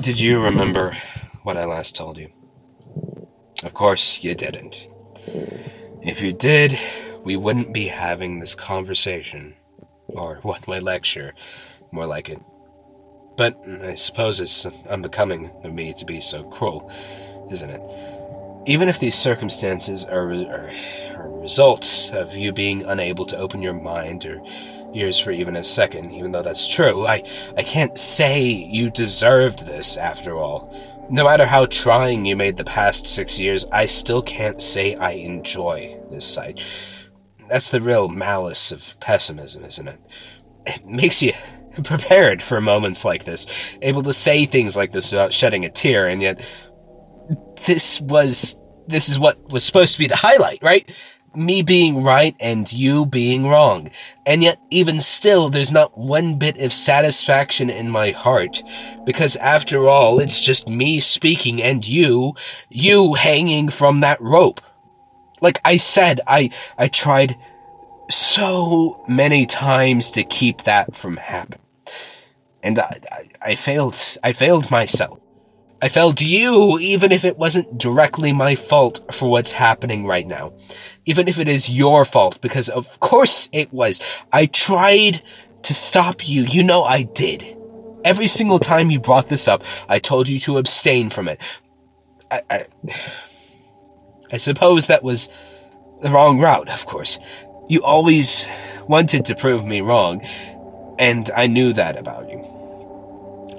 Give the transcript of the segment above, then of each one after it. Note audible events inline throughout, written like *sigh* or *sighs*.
Did you remember what I last told you? Of course you didn't. If you did, we wouldn't be having this conversation. Or one way lecture, more like it. But I suppose it's unbecoming of me to be so cruel, isn't it? Even if these circumstances are, are, are a result of you being unable to open your mind or ears for even a second, even though that's true, I, I can't say you deserved this after all. No matter how trying you made the past six years, I still can't say I enjoy this sight. That's the real malice of pessimism, isn't it? It makes you *laughs* prepared for moments like this, able to say things like this without shedding a tear, and yet this was this is what was supposed to be the highlight, right? Me being right and you being wrong. And yet, even still, there's not one bit of satisfaction in my heart. Because after all, it's just me speaking and you, you hanging from that rope. Like I said, I, I tried so many times to keep that from happening. And I, I, I failed, I failed myself. I failed you even if it wasn't directly my fault for what's happening right now even if it is your fault, because of course it was. I tried to stop you. You know I did. Every single time you brought this up, I told you to abstain from it. I, I, I suppose that was the wrong route, of course. You always wanted to prove me wrong, and I knew that about you.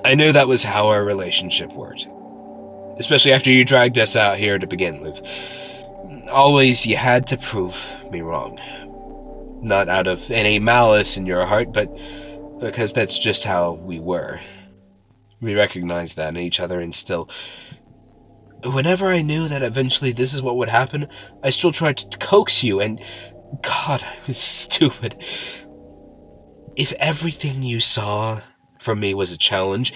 I knew that was how our relationship worked. Especially after you dragged us out here to begin with always you had to prove me wrong. Not out of any malice in your heart, but because that's just how we were. We recognized that in each other, and still. Whenever I knew that eventually this is what would happen, I still tried to coax you, and. God, I was *laughs* stupid. If everything you saw from me was a challenge,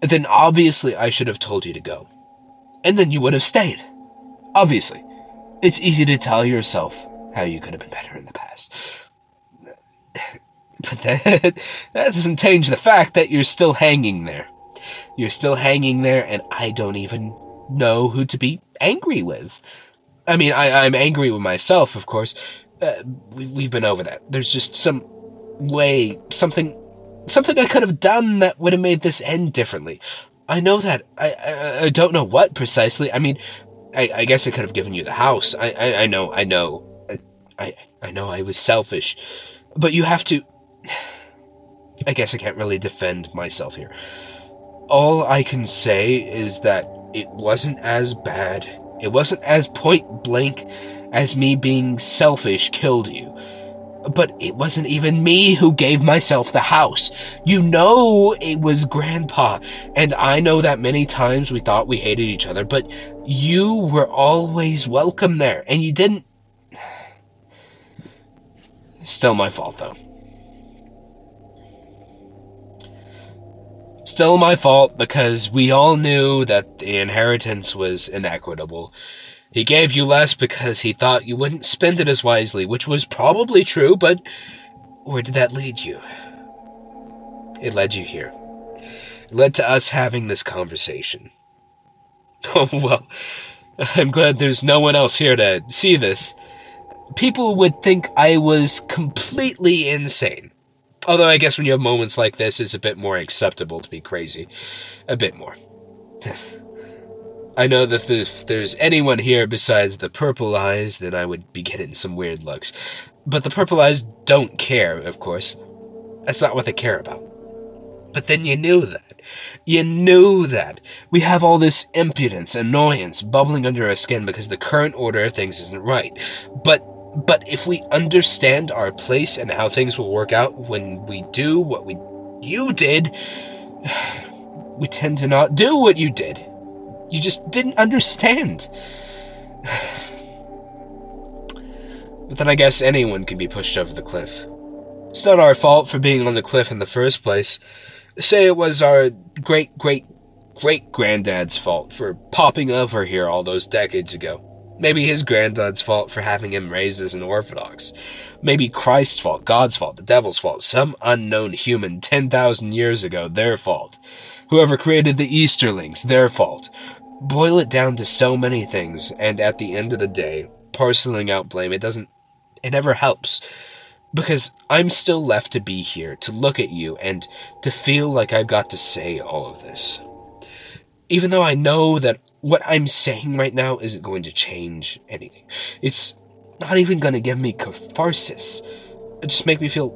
then obviously I should have told you to go. And then you would have stayed. Obviously. It's easy to tell yourself how you could have been better in the past. *laughs* But that, *laughs* that doesn't change the fact that you're still hanging there. You're still hanging there, and I don't even know who to be angry with. I mean, I, I'm angry with myself, of course. Uh, we, we've been over that. There's just some way, something, something I could have done that would have made this end differently. I know that. I, I, I don't know what precisely. I mean, I, I guess I could have given you the house. I, I, I know, I know. I, I know I was selfish. But you have to. I guess I can't really defend myself here. All I can say is that it wasn't as bad. It wasn't as point blank as me being selfish killed you. But it wasn't even me who gave myself the house. You know it was Grandpa. And I know that many times we thought we hated each other, but you were always welcome there, and you didn't. *sighs* Still my fault, though. Still my fault because we all knew that the inheritance was inequitable. He gave you less because he thought you wouldn't spend it as wisely, which was probably true, but where did that lead you? It led you here. It led to us having this conversation. *laughs* Oh, well, I'm glad there's no one else here to see this. People would think I was completely insane. Although I guess when you have moments like this, it's a bit more acceptable to be crazy. A bit more. *laughs* I know that if there's anyone here besides the purple eyes, then I would be getting some weird looks. But the purple eyes don't care, of course. That's not what they care about. But then you knew that. You knew that. We have all this impudence, annoyance bubbling under our skin because the current order of things isn't right. But but if we understand our place and how things will work out when we do what we you did, *sighs* we tend to not do what you did. You just didn't understand. *sighs* but then I guess anyone can be pushed over the cliff. It's not our fault for being on the cliff in the first place. Say it was our great great great granddad's fault for popping over here all those decades ago. Maybe his granddad's fault for having him raised as an Orthodox. Maybe Christ's fault, God's fault, the devil's fault, some unknown human 10,000 years ago, their fault Whoever created the Easterlings, their fault. Boil it down to so many things, and at the end of the day, parceling out blame, it doesn't. It never helps. Because I'm still left to be here, to look at you, and to feel like I've got to say all of this. Even though I know that what I'm saying right now isn't going to change anything. It's not even going to give me catharsis. It just make me feel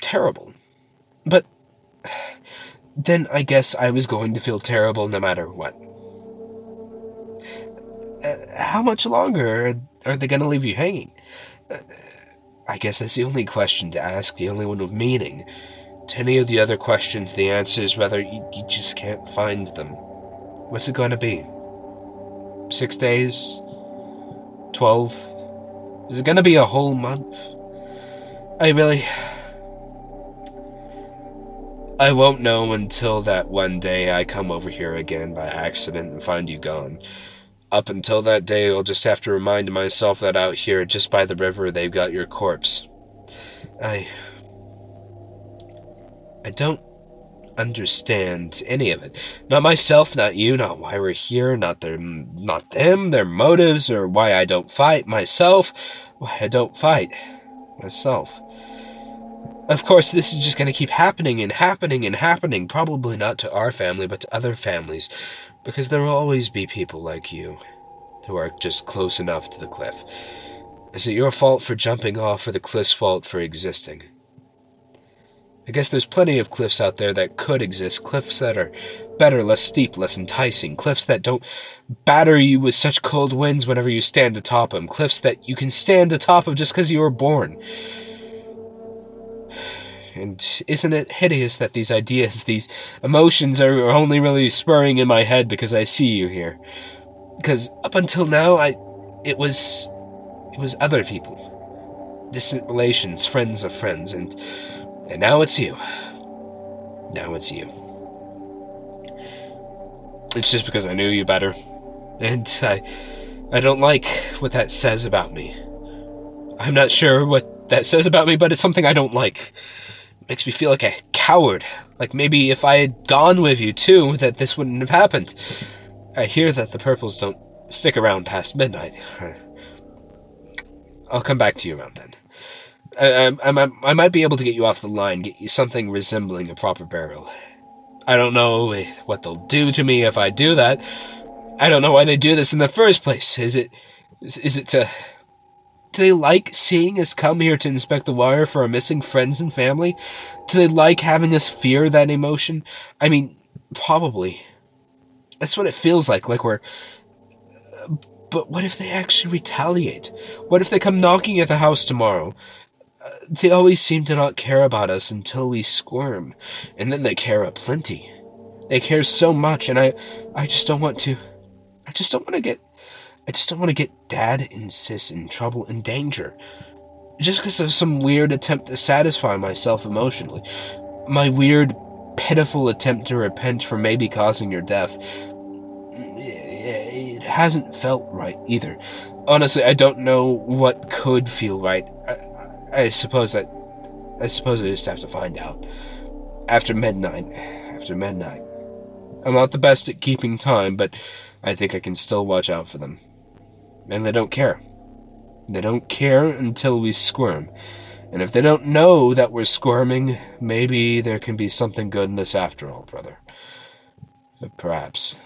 terrible. But *sighs* then I guess I was going to feel terrible no matter what. Uh, how much longer are they going to leave you hanging? Uh, I guess that's the only question to ask, the only one with meaning. To any of the other questions, the answer is whether you, you just can't find them. What's it going to be? Six days? Twelve? Is it going to be a whole month? I really. I won't know until that one day I come over here again by accident and find you gone. Up until that day, I'll just have to remind myself that out here, just by the river, they've got your corpse. I. I don't understand any of it. Not myself, not you, not why we're here, not their, not them, their motives, or why I don't fight myself, why I don't fight myself. Of course, this is just going to keep happening and happening and happening, probably not to our family, but to other families, because there will always be people like you who are just close enough to the cliff. Is it your fault for jumping off or the cliff's fault for existing? I guess there's plenty of cliffs out there that could exist, cliffs that are better, less steep, less enticing, cliffs that don't batter you with such cold winds whenever you stand atop them, cliffs that you can stand atop of just because you were born. And isn't it hideous that these ideas, these emotions are only really spurring in my head because I see you here? Because up until now, I, it was, it was other people, distant relations, friends of friends, and, and now it's you. Now it's you. It's just because I knew you better, and I, I don't like what that says about me. I'm not sure what that says about me, but it's something I don't like makes me feel like a coward. Like maybe if I had gone with you too, that this wouldn't have happened. I hear that the purples don't stick around past midnight. I'll come back to you around then. I, I, I, I might be able to get you off the line, get you something resembling a proper burial. I don't know what they'll do to me if I do that. I don't know why they do this in the first place. Is it, is, is it to do they like seeing us come here to inspect the wire for our missing friends and family? Do they like having us fear that emotion? I mean, probably. That's what it feels like, like we're. But what if they actually retaliate? What if they come knocking at the house tomorrow? They always seem to not care about us until we squirm, and then they care a plenty. They care so much, and I, I just don't want to. I just don't want to get I just don't want to get dad and sis in trouble and danger. Just because of some weird attempt to satisfy myself emotionally. My weird, pitiful attempt to repent for maybe causing your death. It hasn't felt right either. Honestly, I don't know what could feel right. I, I suppose I, I suppose I just have to find out. After midnight. After midnight. I'm not the best at keeping time, but I think I can still watch out for them and they don't care. They don't care until we squirm. And if they don't know that we're squirming, maybe there can be something good in this after all, brother. Perhaps.